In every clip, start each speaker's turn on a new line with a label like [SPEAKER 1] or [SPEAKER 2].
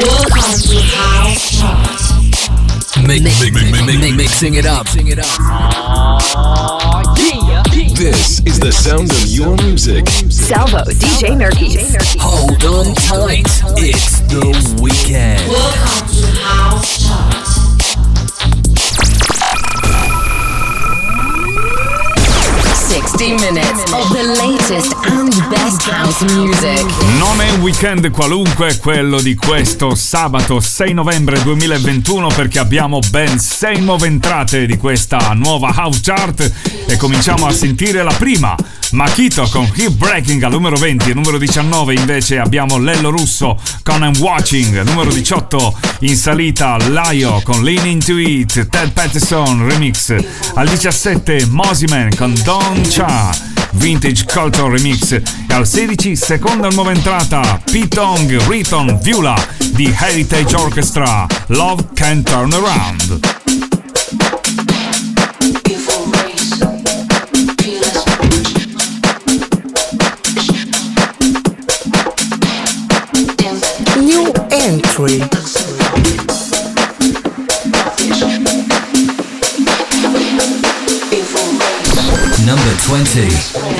[SPEAKER 1] Mix, mix, mix, mix, mixing it up.
[SPEAKER 2] This is the sound of your music.
[SPEAKER 3] Salvo, DJ Nerkis.
[SPEAKER 1] Hold on tight. It's the weekend.
[SPEAKER 4] Welcome to House Chart.
[SPEAKER 3] 60 minutes of the latest and best house music.
[SPEAKER 5] Non è un weekend qualunque quello di questo sabato 6 novembre 2021 perché abbiamo ben 6 nuove entrate di questa nuova house chart e cominciamo a sentire la prima. Makito con Keep Breaking al numero 20, al numero 19 invece abbiamo Lello Russo con I'm Watching, numero 18 in salita Laio con Lean Into It, Ted Patterson remix, al 17 Mosiman con Don Cha. Vintage Culture Remix. E al 16 seconda nuova entrata Pitong Riton Viola di Heritage Orchestra Love Can Turn Around
[SPEAKER 1] Number 20.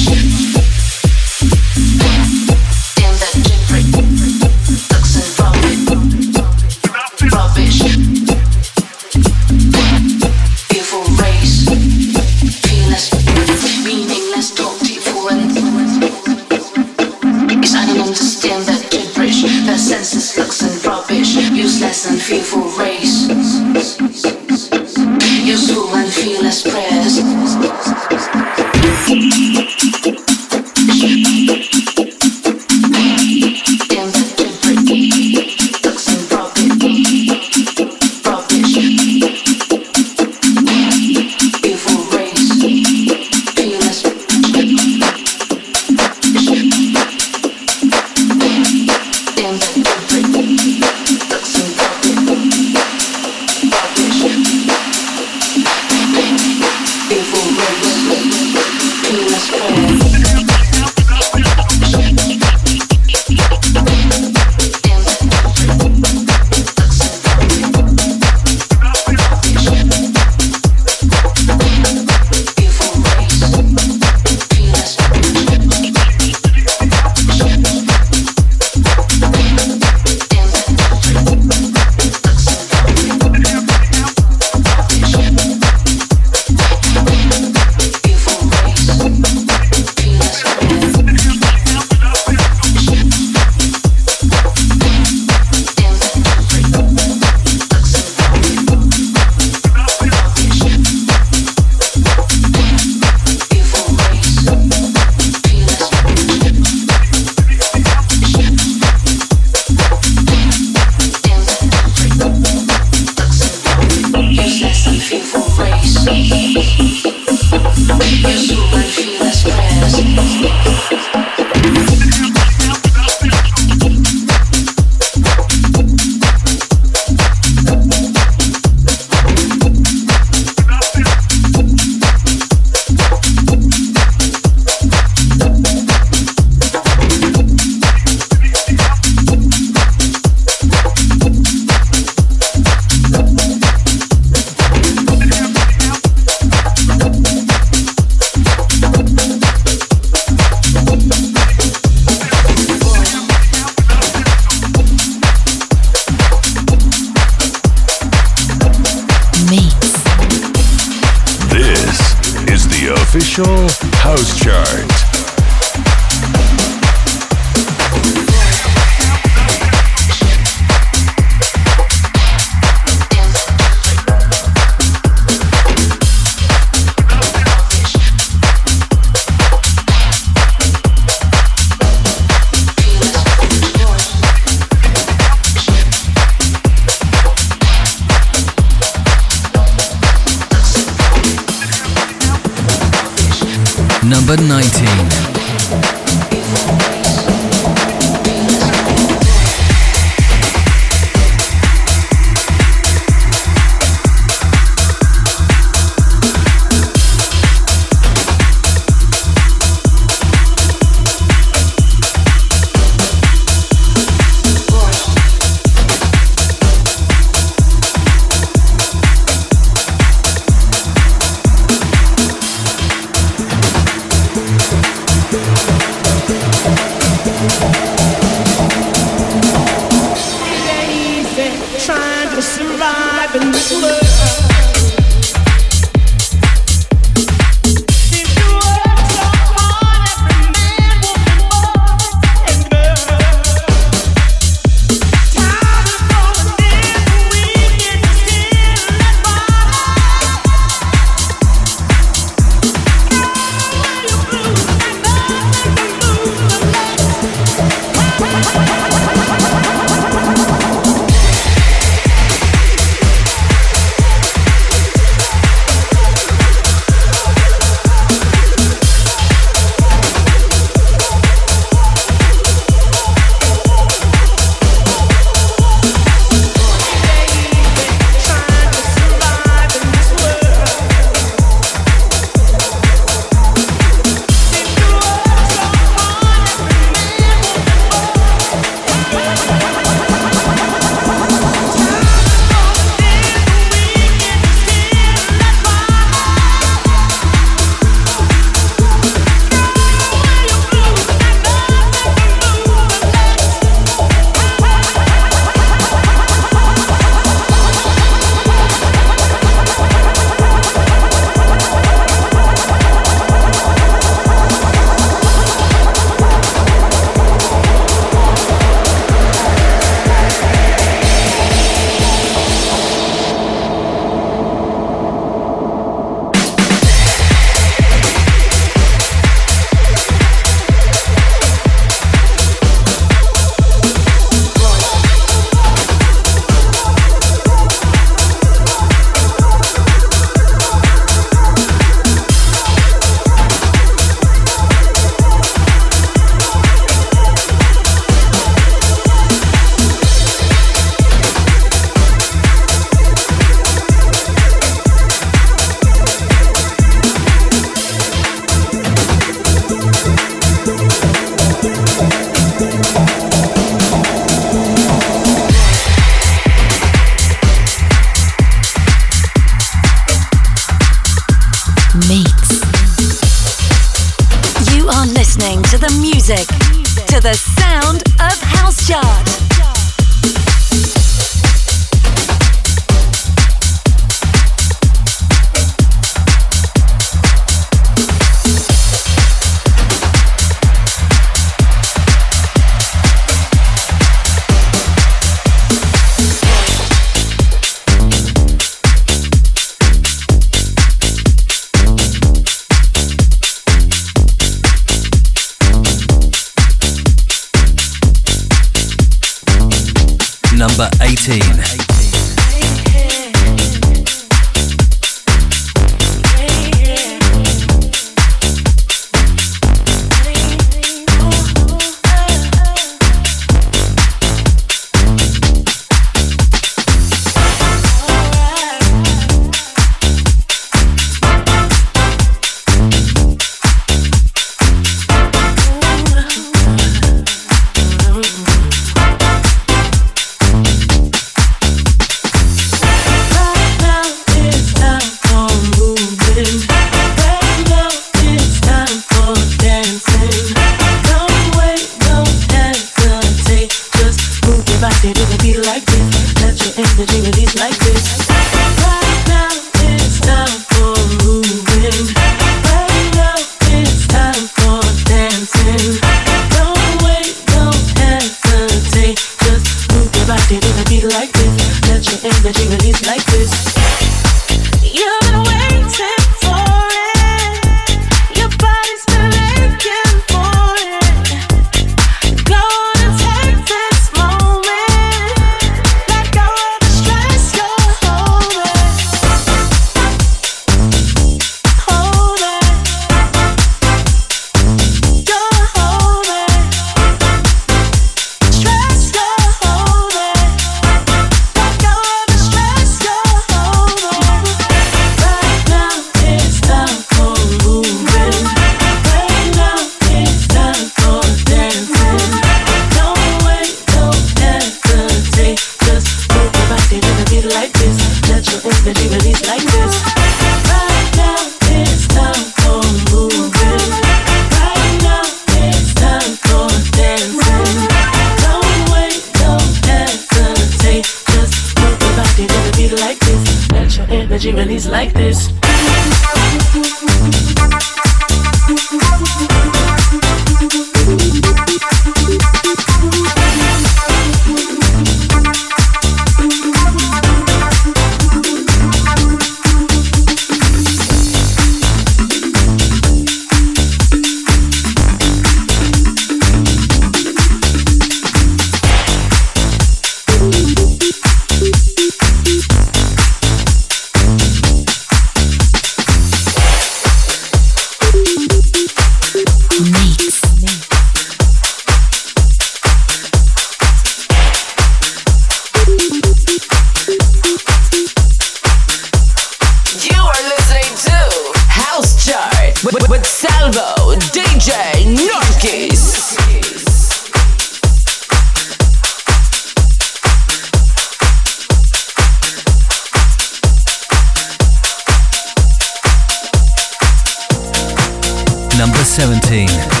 [SPEAKER 6] number
[SPEAKER 7] 17.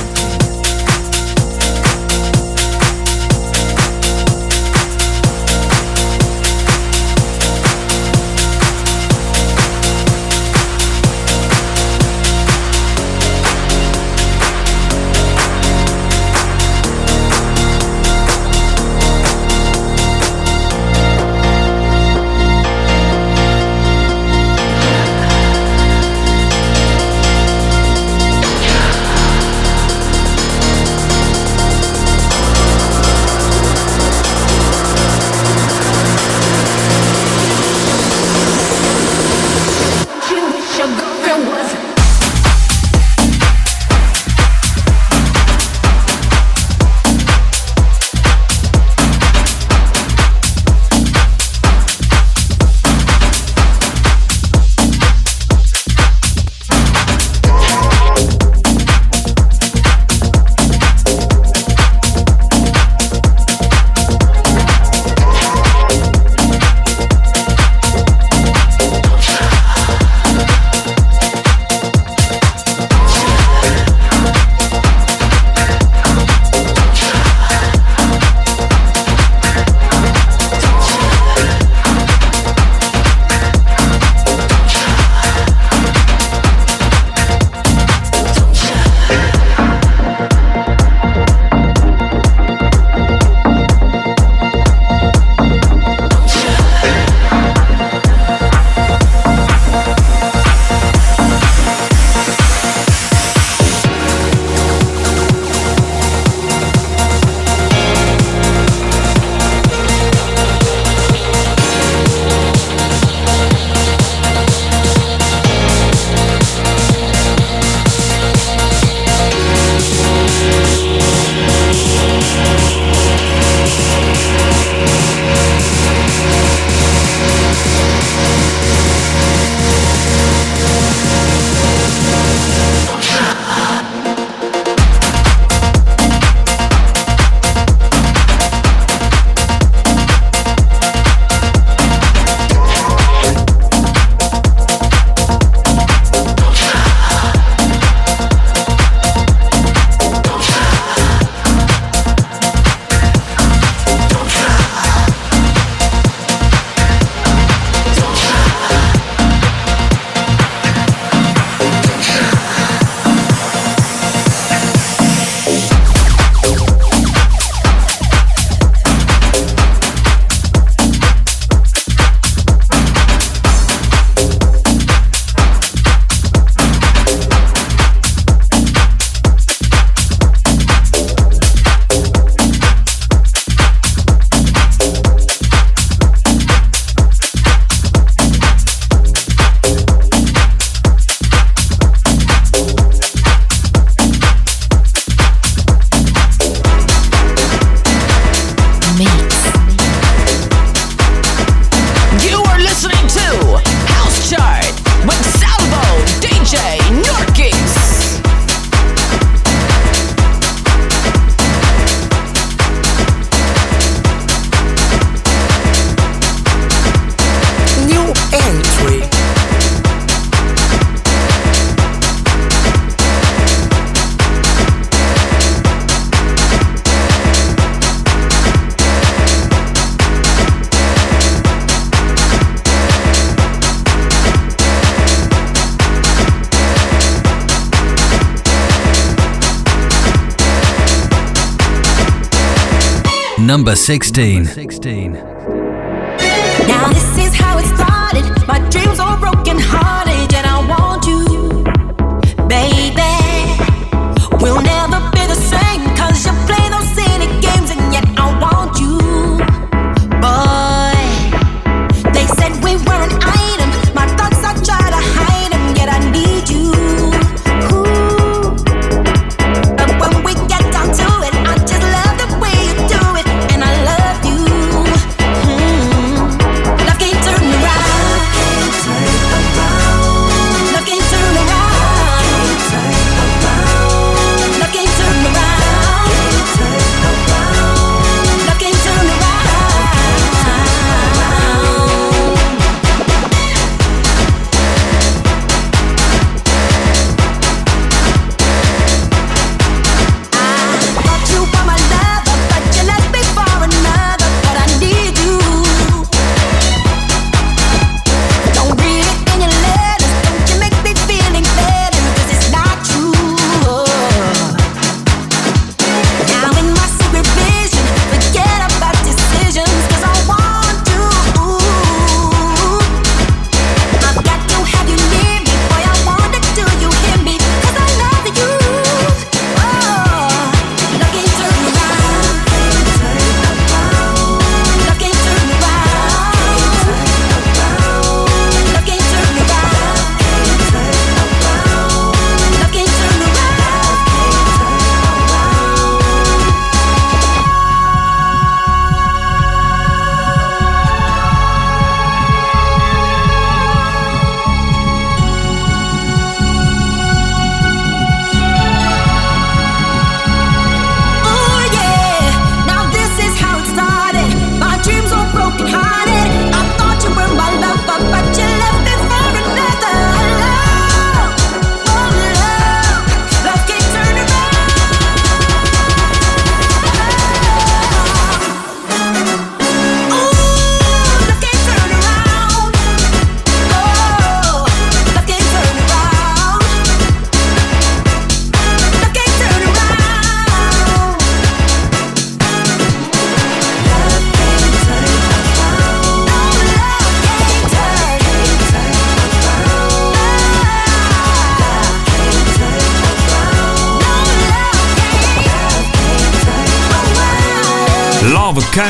[SPEAKER 6] number 16.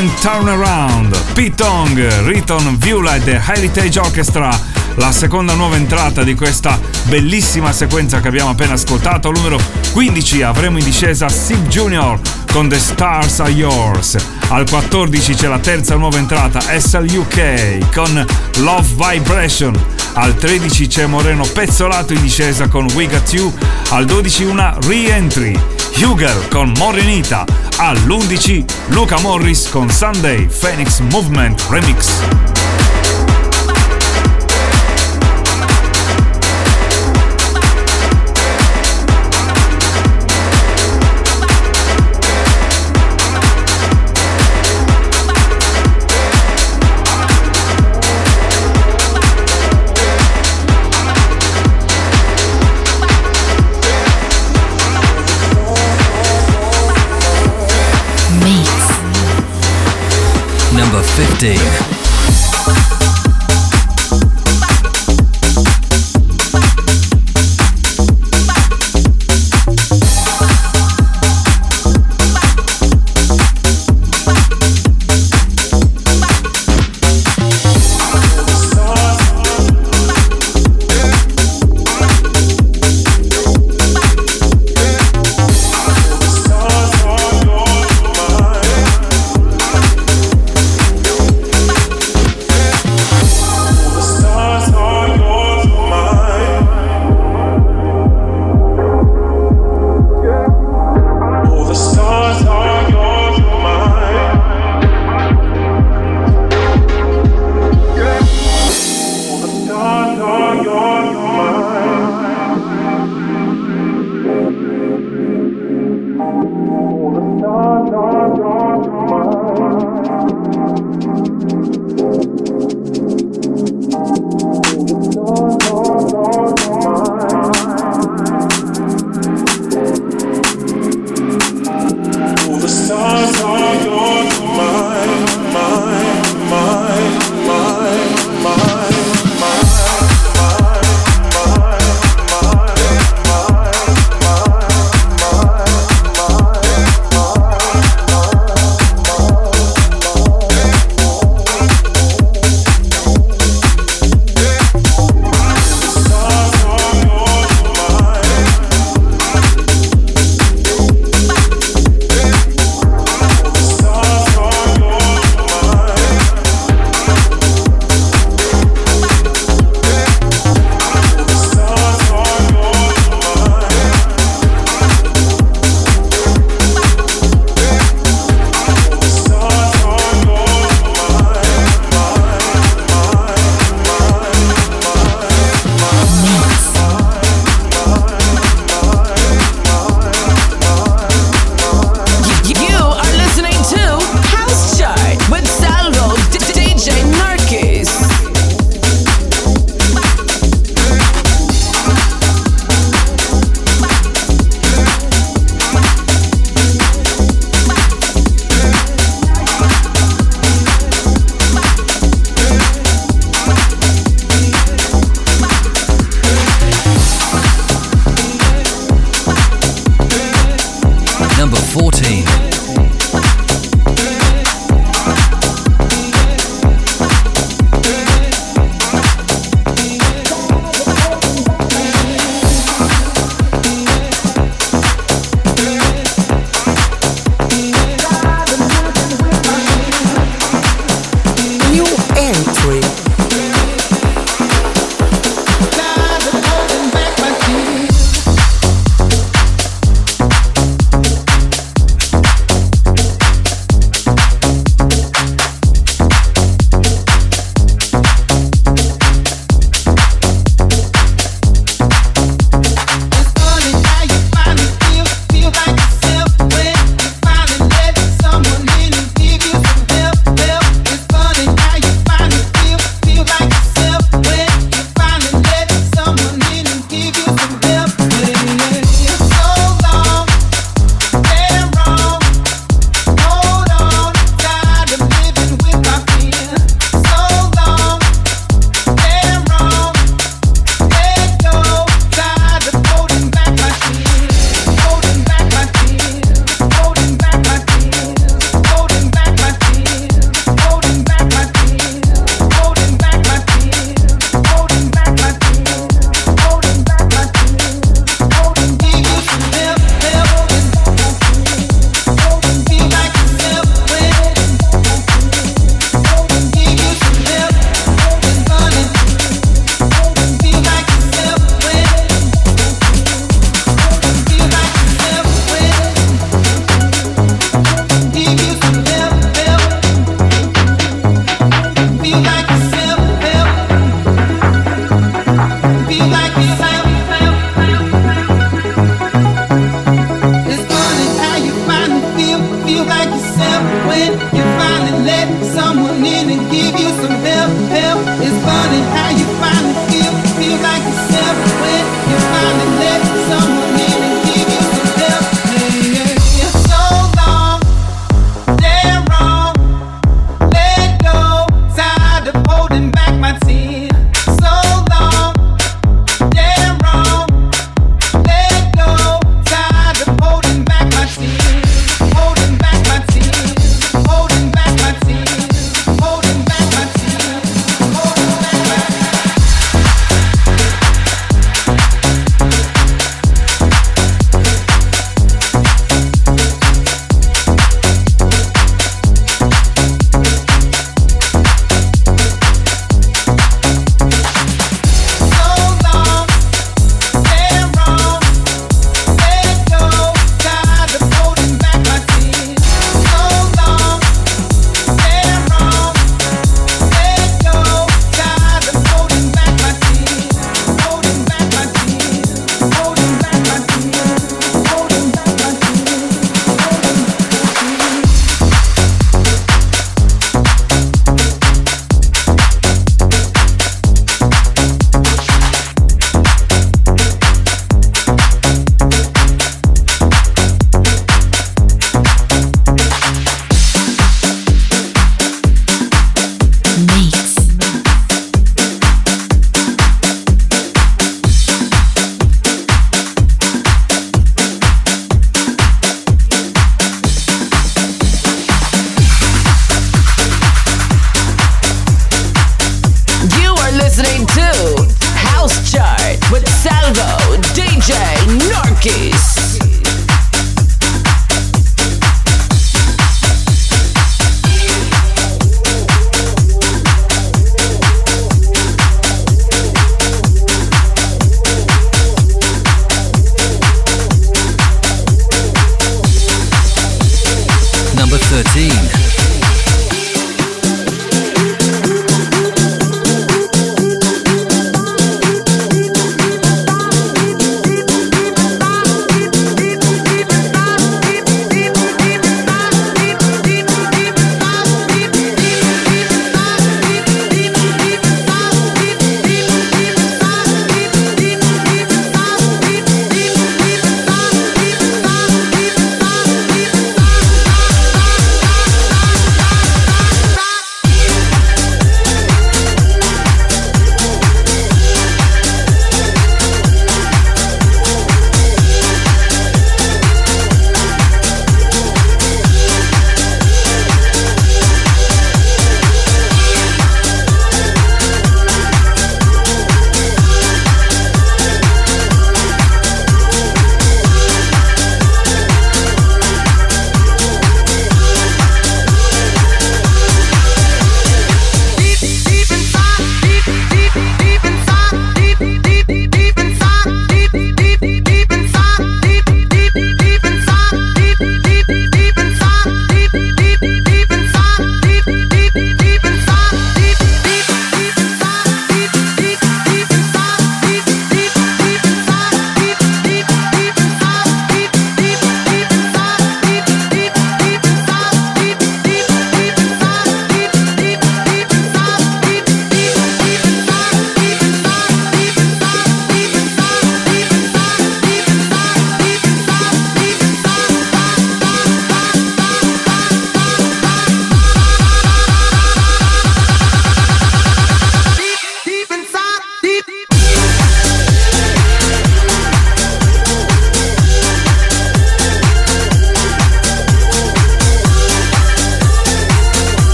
[SPEAKER 5] Grand Turnaround, Pitong, Riton Viola e The Heritage Orchestra, la seconda nuova entrata di questa bellissima sequenza che abbiamo appena ascoltato. Al numero 15 avremo in discesa Sib Junior con The Stars Are Yours. Al 14 c'è la terza nuova entrata SLUK con Love Vibration. Al 13 c'è Moreno Pezzolato in discesa con We Got You. Al 12 una Re-Entry, Hugel con Morenita all'11 Luca Morris con Sunday Phoenix Movement Remix.
[SPEAKER 6] 15.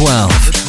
[SPEAKER 8] 12.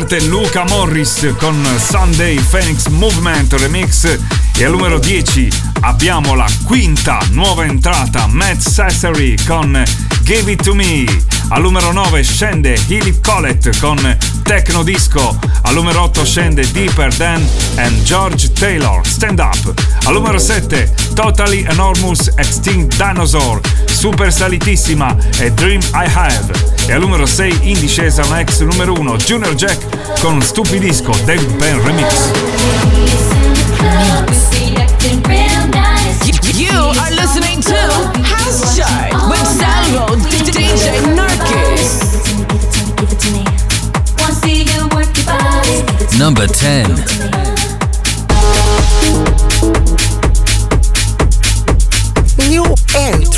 [SPEAKER 5] Parte Luca Morris con Sunday Phoenix Movement Remix e al numero 10 abbiamo la quinta nuova entrata Matt Sassery con Give It To Me. Al numero 9 scende Hilly Collett con Techno Disco. Al numero 8 scende Deeper Than and George Taylor Stand Up. Al numero 7 Totally Enormous Extinct Dinosaur Super salitissima e Dream I Have. E al numero 6 in discesa un ex numero 1 Junior Jack con Stupidisco David Ben Remix.
[SPEAKER 9] You are listening to House Chart with Salvo DJ Narkis.
[SPEAKER 6] Number 10.
[SPEAKER 8] New entry.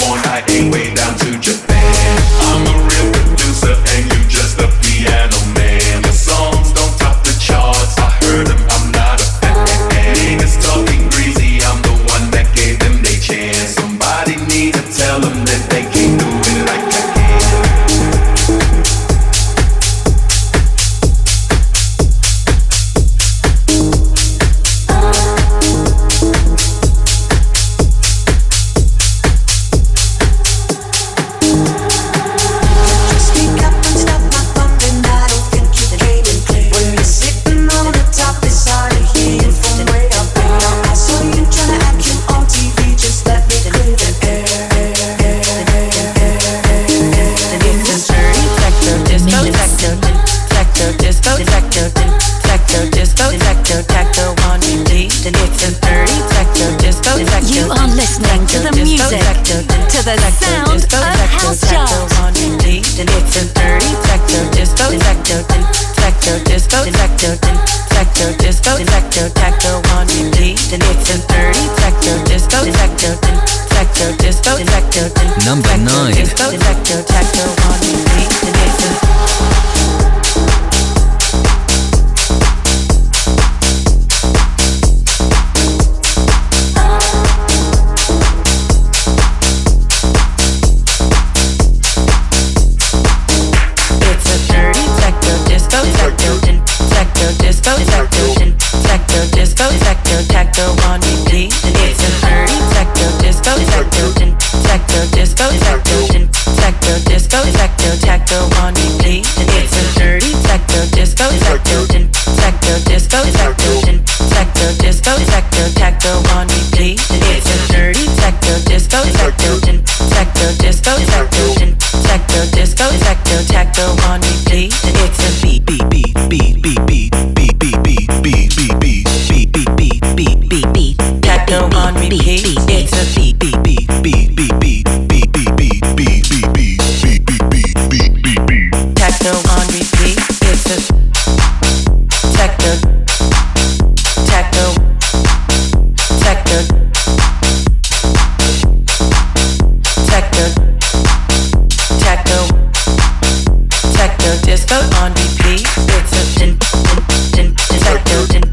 [SPEAKER 10] one night ain't
[SPEAKER 11] way down to Japan.
[SPEAKER 12] disco on repeat. It's a din, din, din, din, din, din, din, din.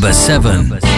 [SPEAKER 6] Number
[SPEAKER 13] 7.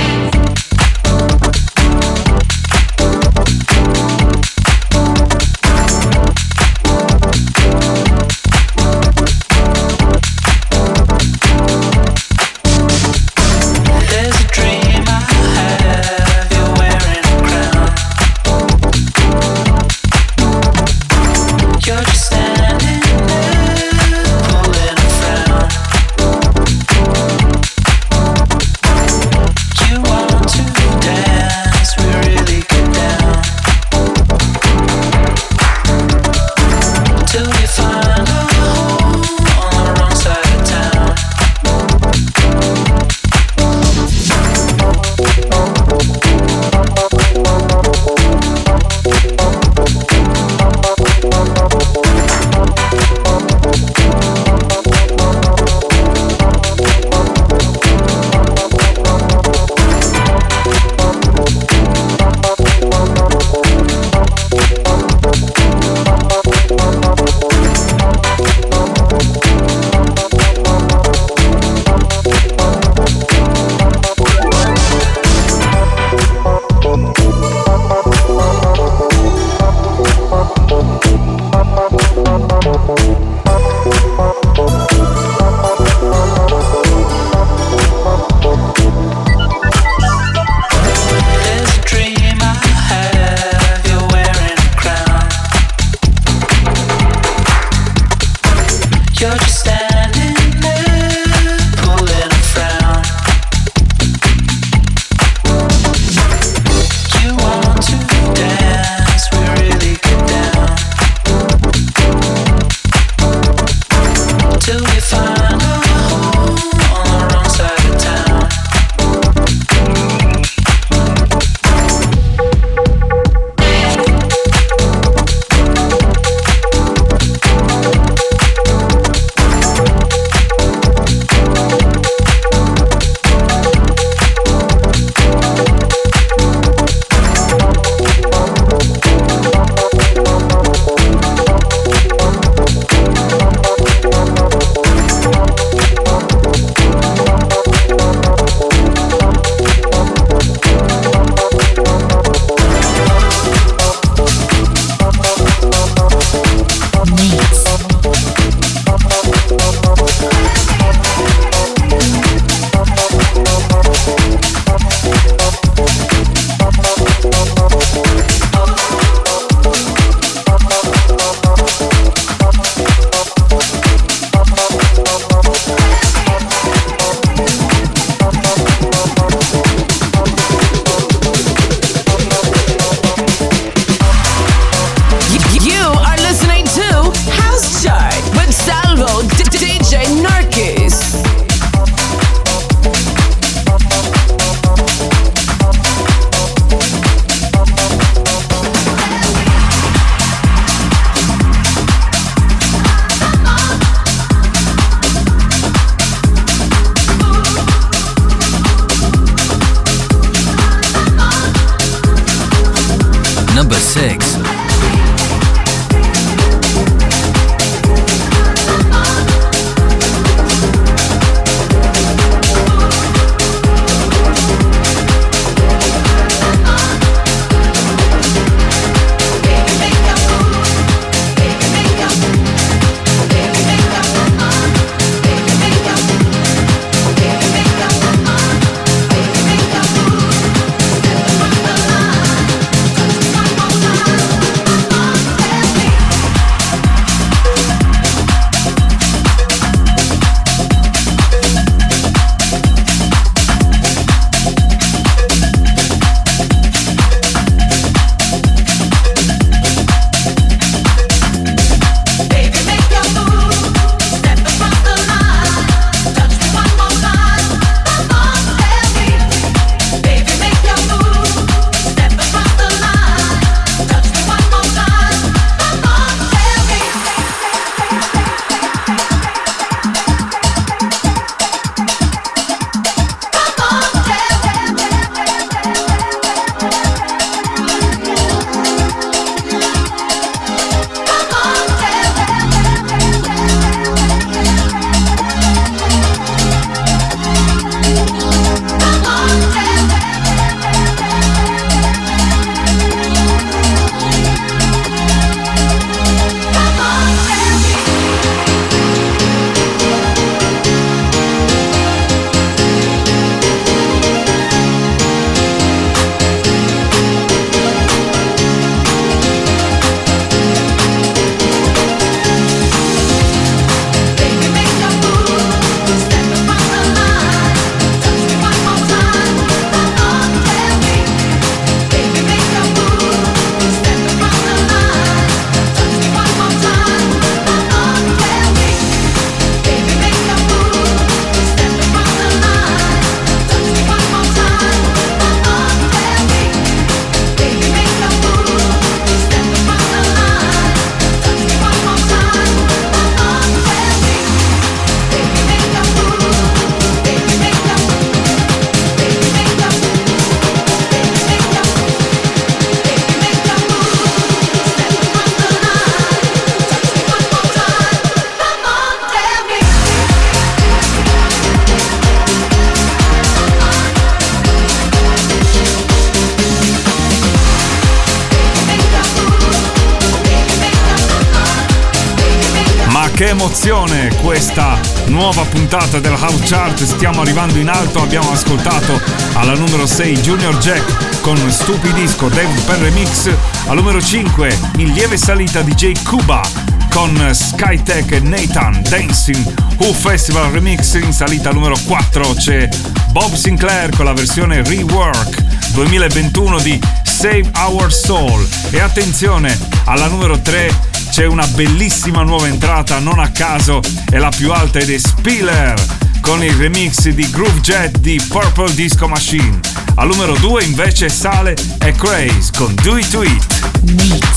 [SPEAKER 5] Nuova puntata del House Chart. Stiamo arrivando in alto, abbiamo ascoltato alla numero 6 Junior Jack con Stupidisco David per Remix. Al numero 5 in lieve salita DJ Cuba con Skytech e Nathan Dancing Who Festival Remix. In salita al numero 4 c'è Bob Sinclair con la versione Rework 2021 di Save Our Soul. E attenzione, alla numero 3 c'è una bellissima nuova entrata, non a caso è la più alta ed è Spiller con il remix di Groove Jet di Purple Disco Machine. Al numero 2 invece sale è Craze con Do It To It.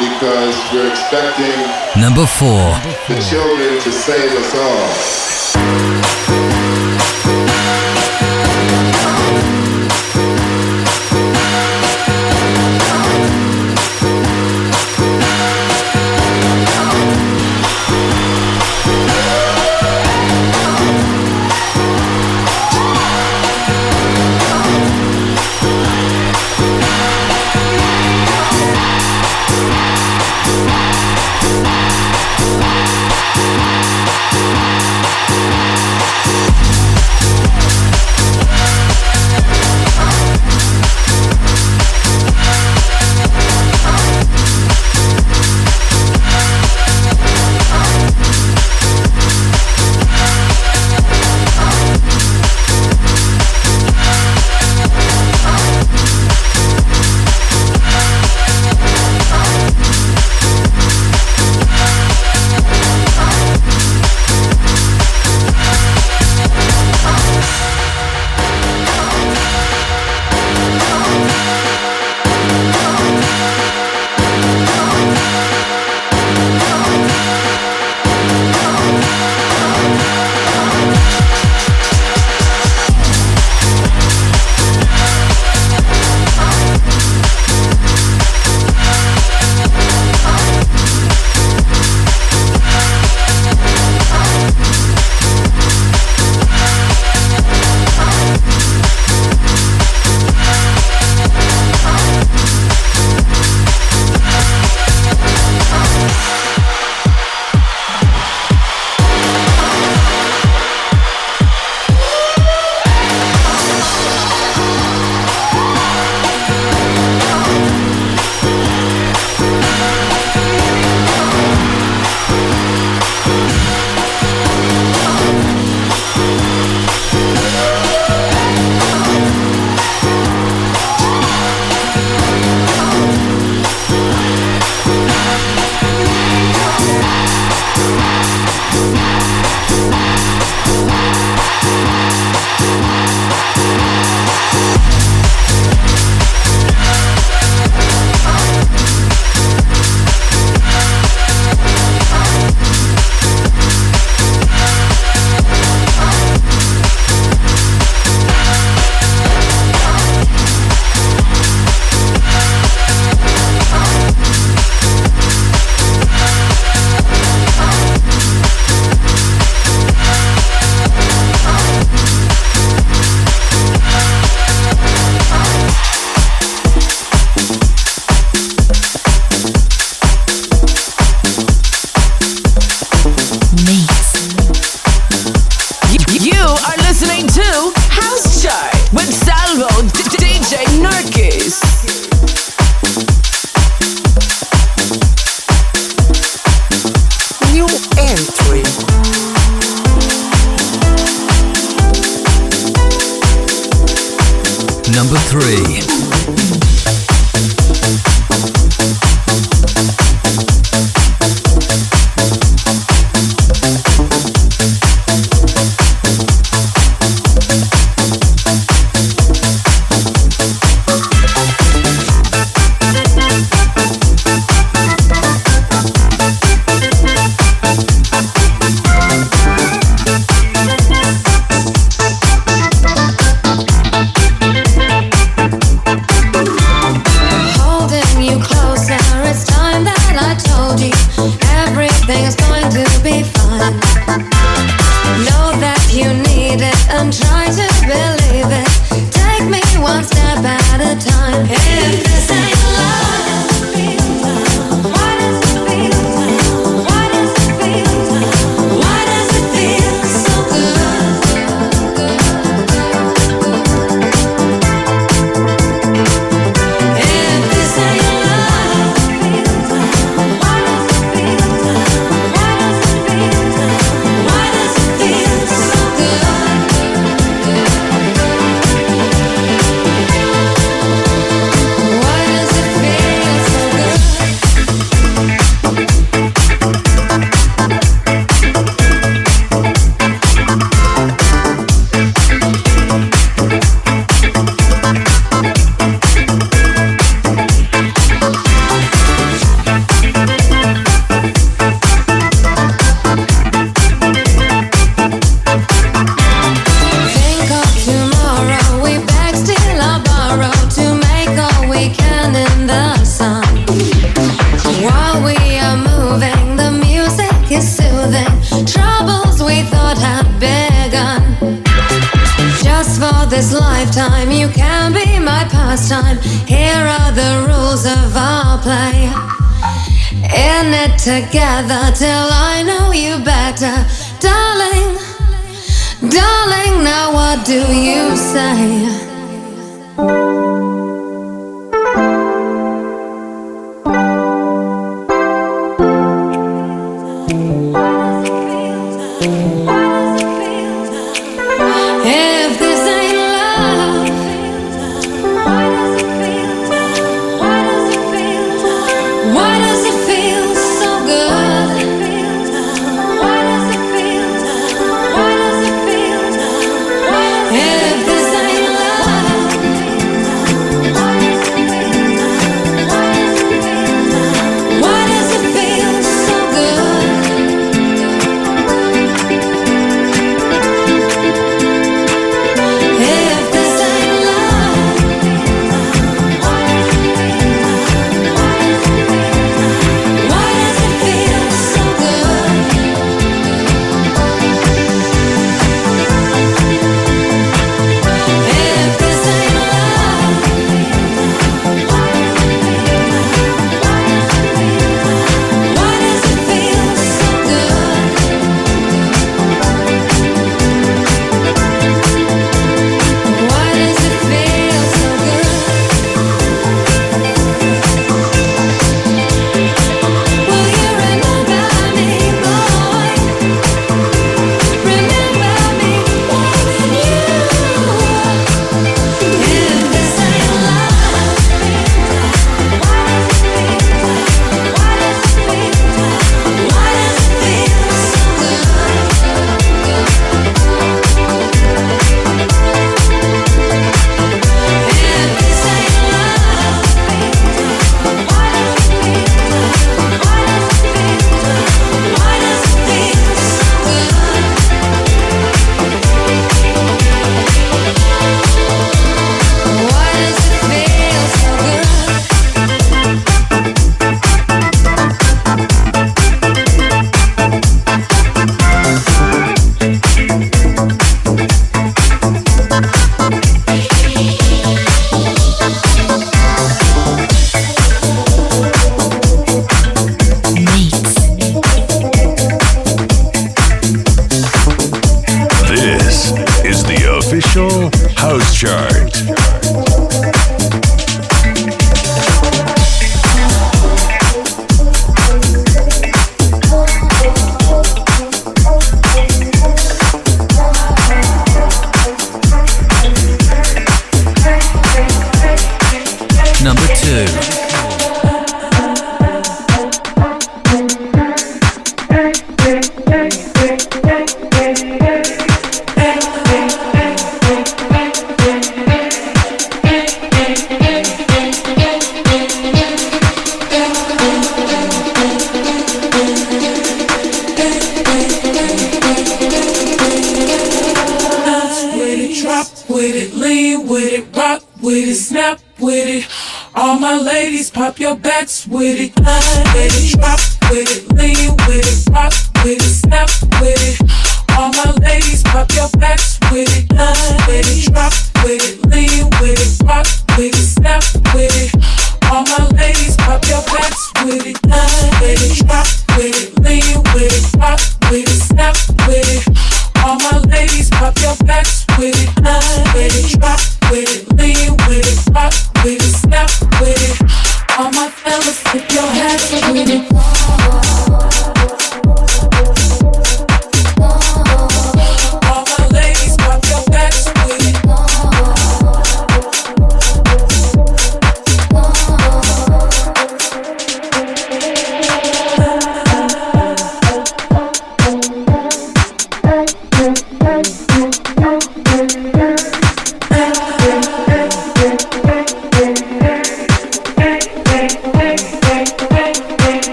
[SPEAKER 14] because we're expecting
[SPEAKER 4] number four
[SPEAKER 14] the children to save us all.
[SPEAKER 4] this
[SPEAKER 15] lifetime. You can be my
[SPEAKER 14] pastime. Here are the rules of our play. In it together till I know you better, darling. Darling, now what do you say?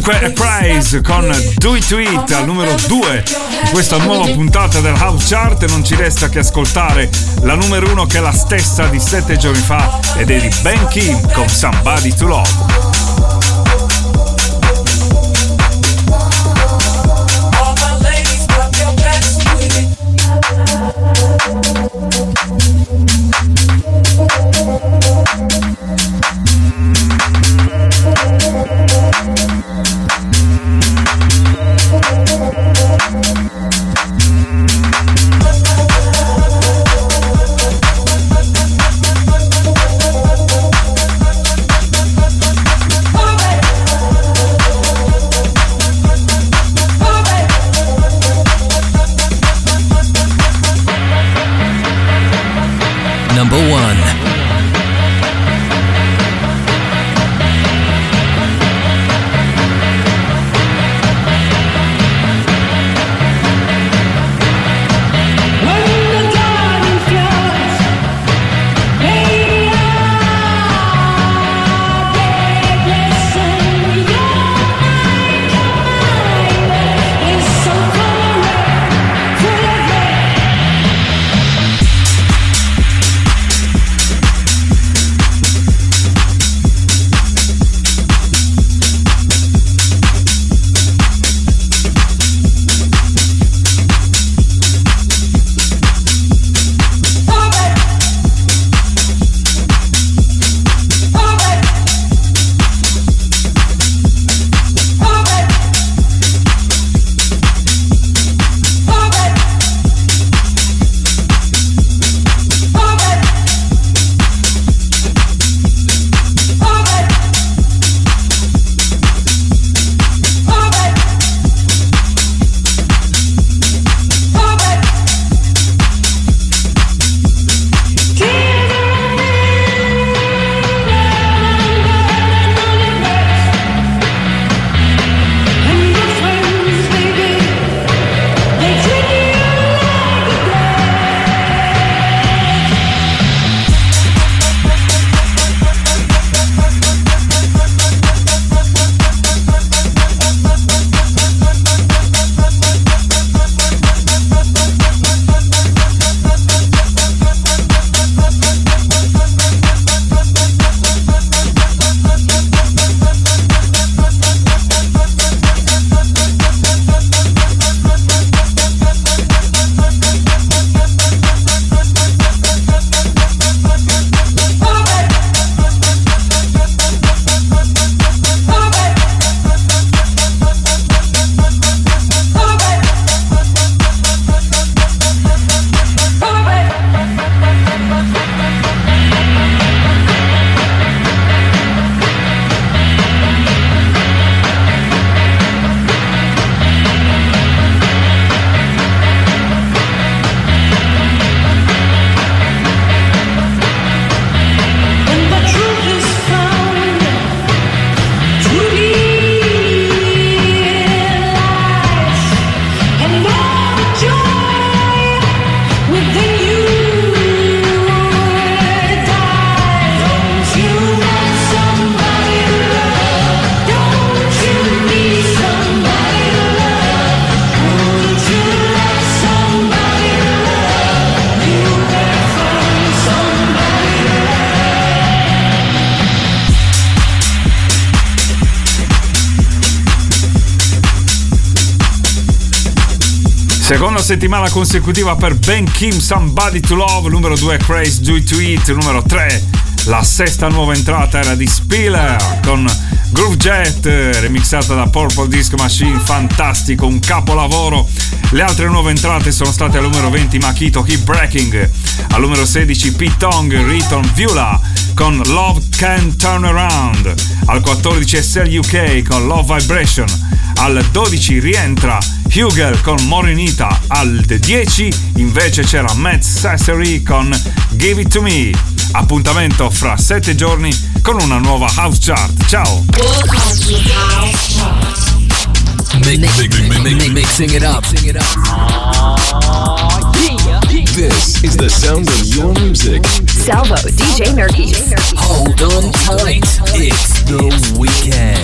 [SPEAKER 5] Dunque, a Prize con Do It To It al numero 2 di questa nuova puntata del House Chart. Non ci resta che ascoltare la numero 1 che è la stessa di 7 giorni fa ed è di Ben Kim con Somebody To Love. Settimana consecutiva per Ben Kim Somebody to Love, numero 2 Craze Do It To It, numero 3 la sesta nuova entrata era di Spiller con Groove Jet remixata da Purple Disc Machine, fantastico, un capolavoro. Le altre nuove entrate sono state al numero 20 Makito Keep Breaking, al numero 16 P-Tong Riton Viola con Love Can Turn Around, al 14 SL UK con Love Vibration, al 12 rientra Hugel con Morinita, al 10 invece c'era Matt Sassery con Give It To Me. Appuntamento fra 7 giorni con una nuova house chart. Ciao!
[SPEAKER 6] Mix, mix, mix, mixing it up.
[SPEAKER 2] This is the sound of your music.
[SPEAKER 3] Salvo, DJ Nerkis.
[SPEAKER 6] Hold on tight. It's the weekend.